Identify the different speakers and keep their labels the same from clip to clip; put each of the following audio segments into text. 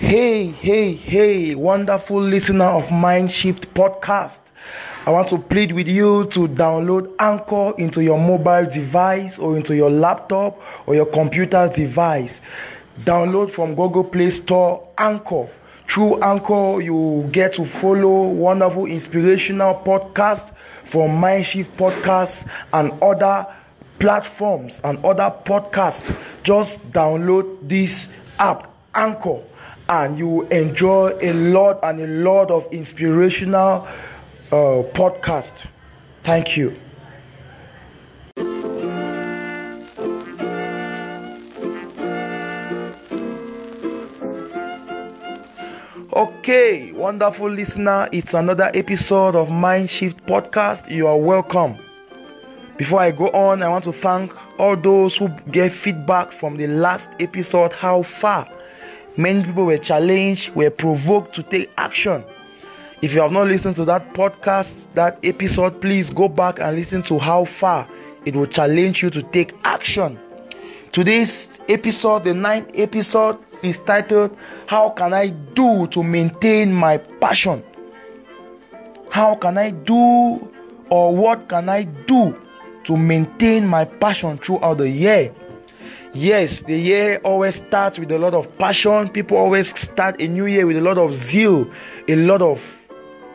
Speaker 1: Hey, hey, hey, wonderful listener of Mindshift podcast. I want to plead with you to download Anchor into your mobile device or into your laptop or your computer device. Download from Google Play Store Anchor. Through Anchor, you get to follow wonderful inspirational podcasts from Mindshift Podcasts and other platforms and other podcasts. Just download this app, Anchor, and you enjoy a lot and a lot of inspirational uh, podcast. Thank you. Okay, wonderful listener. It's another episode of Mindshift Podcast. You are welcome. Before I go on, I want to thank all those who gave feedback from the last episode. How far? Many people were challenged, were provoked to take action. If you have not listened to that podcast, that episode, please go back and listen to how far it will challenge you to take action. Today's episode, the ninth episode, is titled How Can I Do to Maintain My Passion? How can I do or what can I do to maintain my passion throughout the year? Yes, the year always starts with a lot of passion. People always start a new year with a lot of zeal, a lot of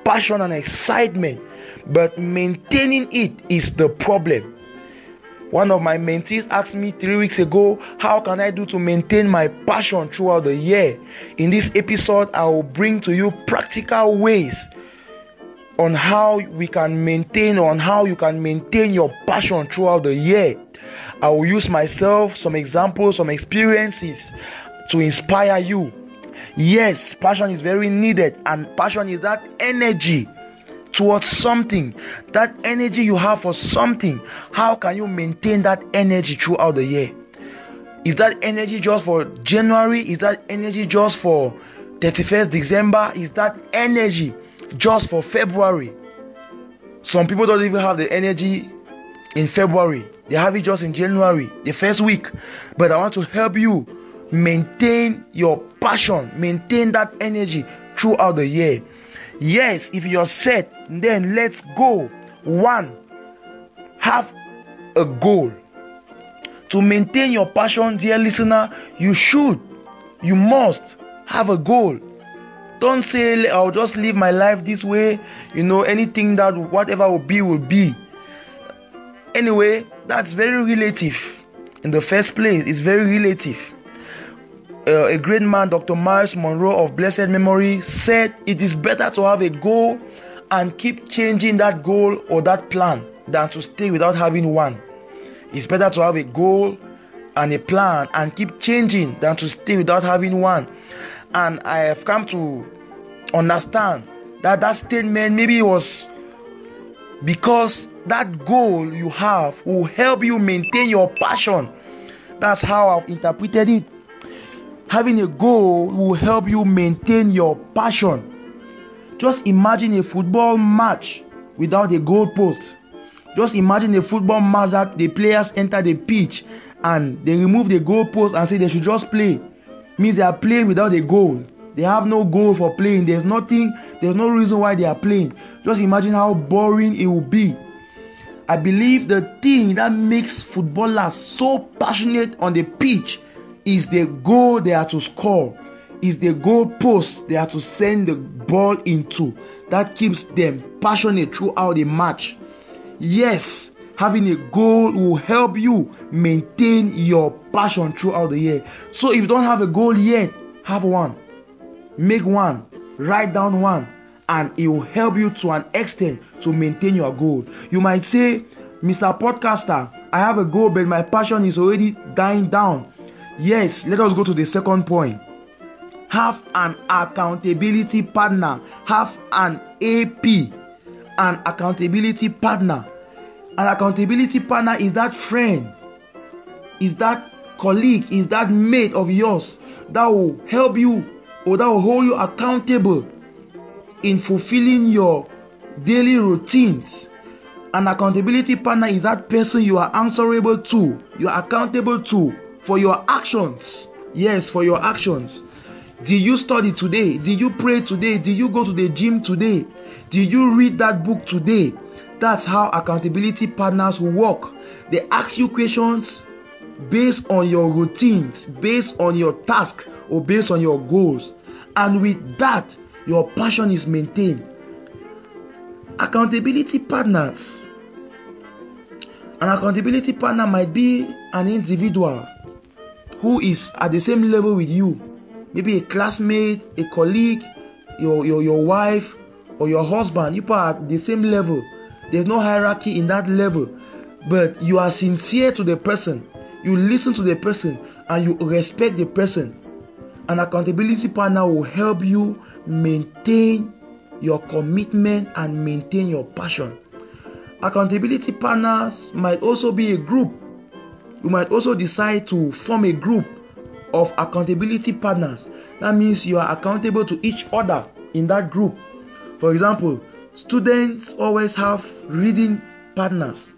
Speaker 1: passion and excitement. But maintaining it is the problem. One of my mentees asked me three weeks ago, How can I do to maintain my passion throughout the year? In this episode, I will bring to you practical ways on how we can maintain, on how you can maintain your passion throughout the year. I will use myself, some examples, some experiences to inspire you. Yes, passion is very needed, and passion is that energy towards something, that energy you have for something, how can you maintain that energy throughout the year? Is that energy just for January? Is that energy just for 31st December? Is that energy just for February? Some people don't even have the energy in February, they have it just in January, the first week. But I want to help you maintain your passion, maintain that energy throughout the year. Yes, if you're set, then let's go. One, have a goal. To maintain your passion, dear listener, you should, you must have a goal. Don't say, I'll just live my life this way. You know, anything that whatever will be, will be. Anyway, that's very relative. In the first place, it's very relative. Uh, a great man, Dr. Myles Munroe of blessed memory, said it is better to have a goal and keep changing that goal or that plan than to stay without having one. It's better to have a goal and a plan and keep changing than to stay without having one. And I have come to understand that that statement maybe was because that goal you have will help you maintain your passion. That's how I've interpreted it. Having a goal will help you maintain your passion. Just imagine a football match without a goal post. Just imagine a football match that the players enter the pitch and they remove the goal post and say they should just play. Means they are playing without a goal. They have no goal for playing. There's nothing, there's no reason why they are playing. Just imagine how boring it will be. I believe the thing that makes footballers so passionate on the pitch is the goal they are to score, is the goal post they are to send the ball into. That keeps them passionate throughout the match. Yes, having a goal will help you maintain your passion throughout the year. So if you don't have a goal yet, have one. Make one, write down one, and it will help you to an extent to maintain your goal. You might say, Mr. Podcaster, I have a goal, but my passion is already dying down. Yes, let us go to the second point. Have an accountability partner, have an AP, an accountability partner. An accountability partner is that friend, is that colleague, is that mate of yours that will help you or that will hold you accountable in fulfilling your daily routines. An accountability partner is that person you are answerable to, you are accountable to for your actions. Yes, for your actions. Did you study today? Did you pray today? Did you go to the gym today? Did you read that book today? That's how accountability partners work. They ask you questions based on your routines, based on your task, or based on your goals. And with that, your passion is maintained. Accountability partners. An accountability partner might be an individual who is at the same level with you. Maybe a classmate, a colleague, your, your, your wife, or your husband. You are at the same level. There's no hierarchy in that level. But you are sincere to the person. You listen to the person and you respect the person. An accountability partner will help you maintain your commitment and maintain your passion. Accountability partners might also be a group. You might also decide to form a group of accountability partners. That means you are accountable to each other in that group. For example, students always have reading partners.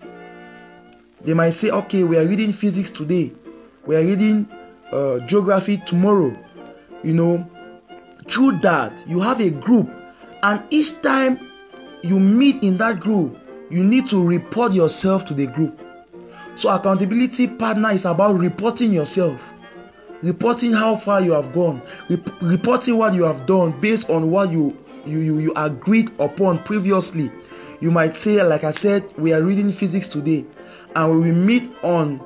Speaker 1: They might say, okay, we are reading physics today, we are reading uh, geography tomorrow. You know, through that, you have a group, and each time you meet in that group, you need to report yourself to the group. So, accountability partner is about reporting yourself, reporting how far you have gone, rep- reporting what you have done based on what you, you, you, you agreed upon previously. You might say, like I said, we are reading physics today, and we will meet on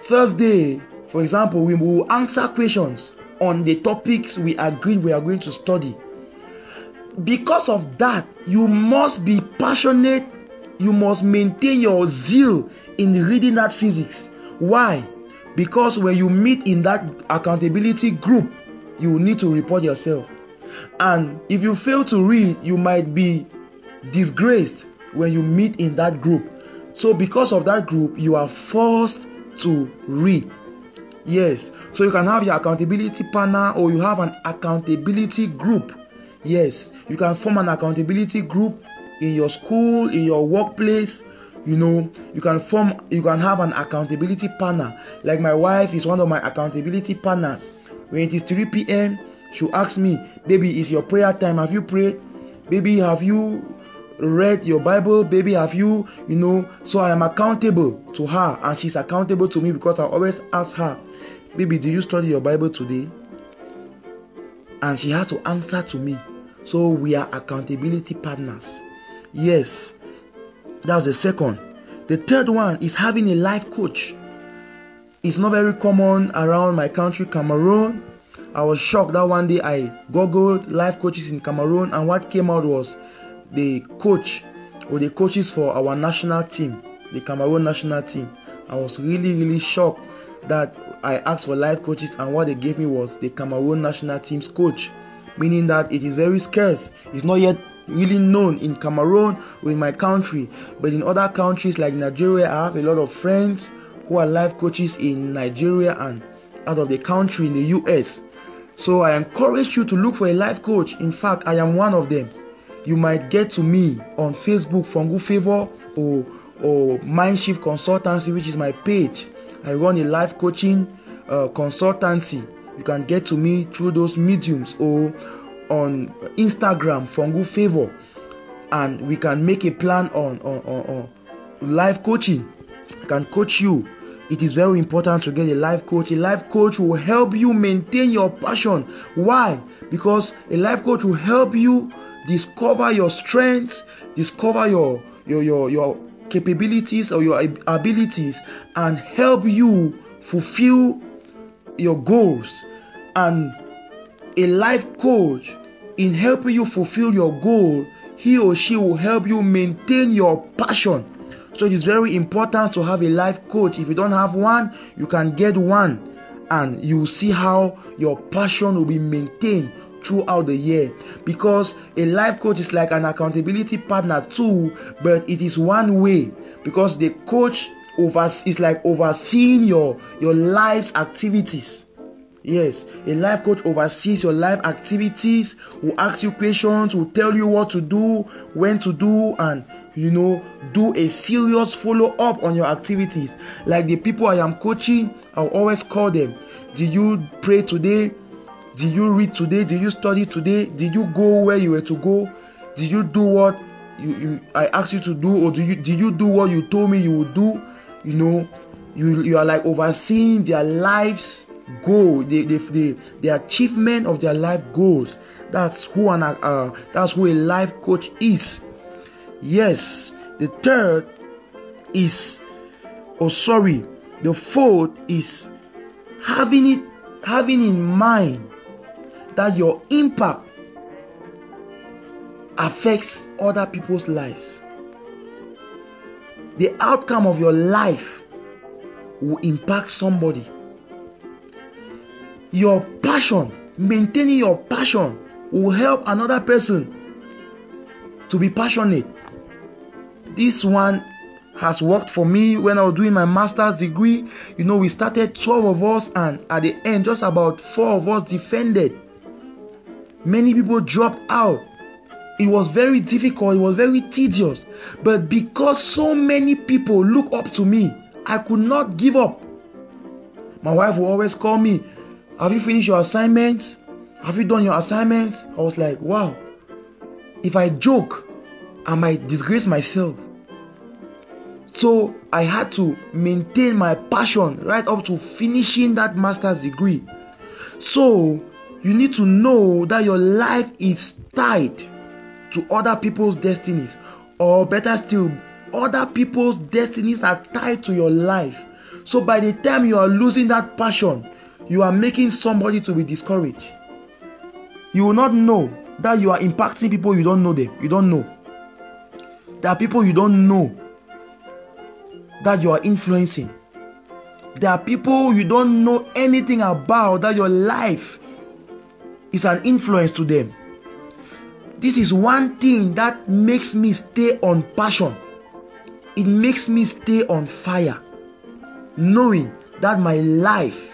Speaker 1: Thursday. For example, we will answer questions on the topics we agreed we are going to study. Because of that, you must be passionate you must maintain your zeal in reading that physics. Why? Because when you meet in that accountability group, you need to report yourself. And if you fail to read, you might be disgraced when you meet in that group. So, because of that group, you are forced to read. Yes, so you can have your accountability partner or you have an accountability group. Yes, you can form an accountability group in your school, in your workplace. You know, you can form, you can have an accountability partner. Like my wife is one of my accountability partners. When it is 3 p.m., she'll ask me, Baby, is your prayer time? Have you prayed? Baby, have you read your Bible? Baby, have you, you know? So I am accountable to her and she's accountable to me because I always ask her, Baby, did you study your Bible today? And she has to answer to me. So we are accountability partners. Yes, that's the second. The third one is having a life coach. It's not very common around my country, Cameroon. I was shocked that one day I googled life coaches in Cameroon, and what came out was the coach or the coaches for our national team, the Cameroon national team. I was really, really shocked that I asked for life coaches, and what they gave me was the Cameroon national team's coach, meaning that it is very scarce. It's not yet really known in Cameroon or in my country, but in other countries like Nigeria, I have a lot of friends who are life coaches in Nigeria and out of the country in the US. So I encourage you to look for a life coach. In fact, I am one of them. You might get to me on Facebook, Fongu Favor or or Mindshift Consultancy, which is my page. I run a life coaching uh, consultancy. You can get to me through those mediums or on Instagram, Fongu Favor, and we can make a plan on, on, on, on life coaching. I can coach you. It is very important to get a life coach. A life coach will help you maintain your passion. Why? Because a life coach will help you discover your strengths, discover your your your, your capabilities or your abilities, and help you fulfill your goals. And a life coach in helping you fulfill your goal, he or she will help you maintain your passion. So it is very important to have a life coach. If you don't have one, you can get one. And you will see how your passion will be maintained throughout the year. Because a life coach is like an accountability partner too but it is one way. Because the coach over is like overseeing your your life's activities. Yes, a life coach oversees your life activities, will ask you questions, will tell you what to do, when to do, and you know, do a serious follow up on your activities. Like the people I am coaching, I'll always call them. Did you pray today? Did you read today? Did you study today? Did you go where you were to go? Did you do what you, you I asked you to do, or do you did you do what you told me you would do? You know, you you are like overseeing their lives goal, the, the, the, the achievement of their life goals. That's who an uh, that's who a life coach is. Yes, the third is oh sorry, the fourth is having it having in mind that your impact affects other people's lives. The outcome of your life will impact somebody. Your passion, maintaining your passion, will help another person to be passionate. This one has worked for me when I was doing my master's degree. You know, we started 12 of us, and at the end, just about four of us defended. Many people dropped out. It was very difficult, it was very tedious. But because so many people look up to me, I could not give up. My wife will always call me, Have you finished your assignments? Have you done your assignments? I was like, Wow. If I joke, I might disgrace myself. So I had to maintain my passion right up to finishing that master's degree. So you need to know that your life is tied to other people's destinies, or better still, other people's destinies are tied to your life. So by the time you are losing that passion, you are making somebody to be discouraged. You will not know that you are impacting people you don't know them. You don't know. There are people you don't know that you are influencing. There are people you don't know anything about that your life is an influence to them. This is one thing that makes me stay on passion. It makes me stay on fire, knowing that my life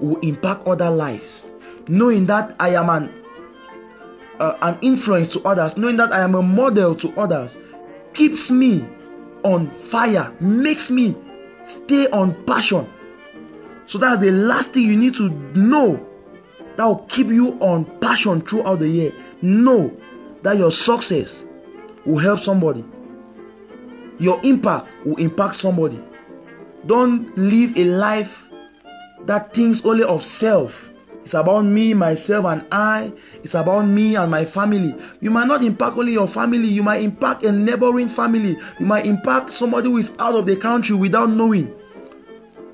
Speaker 1: will impact other lives, knowing that I am an uh, an influence to others, knowing that I am a model to others, keeps me on fire, makes me stay on passion. So that's the last thing you need to know that will keep you on passion throughout the year. Know that your success will help somebody, your impact will impact somebody. Don't live a life that thinks only of self it's about me, myself, and I. It's about me and my family. You might not impact only your family, you might impact a neighboring family. You might impact somebody who is out of the country without knowing.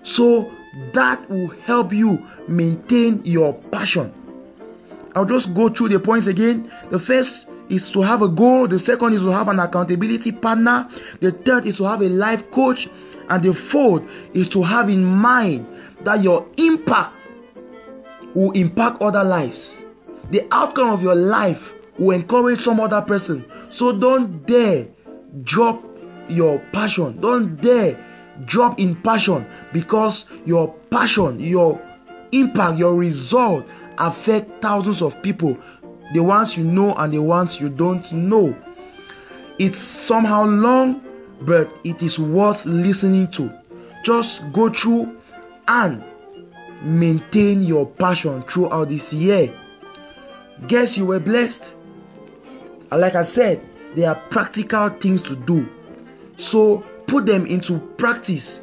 Speaker 1: So that will help you maintain your passion. I'll just go through the points again. The first is to have a goal, the second is to have an accountability partner, the third is to have a life coach, and the fourth is to have in mind that your impact will impact other lives. The outcome of your life will encourage some other person. So don't dare drop your passion. Don't dare drop in passion because your passion, your impact, your result affect thousands of people. The ones you know and the ones you don't know. It's somehow long, but it is worth listening to. Just go through and maintain your passion throughout this year. Guess you were blessed. Like I said, there are practical things to do. So put them into practice.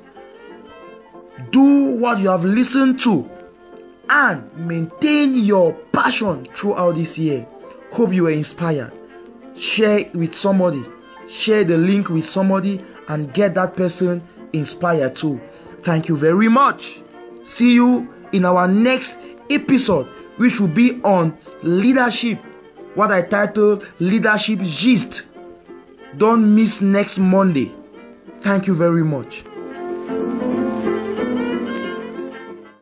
Speaker 1: Do what you have listened to and maintain your passion throughout this year. Hope you were inspired. Share it with somebody. Share the link with somebody and get that person inspired too. Thank you very much. See you in our next episode, which will be on leadership. What I title Leadership Gist. Don't miss next Monday. Thank you very much.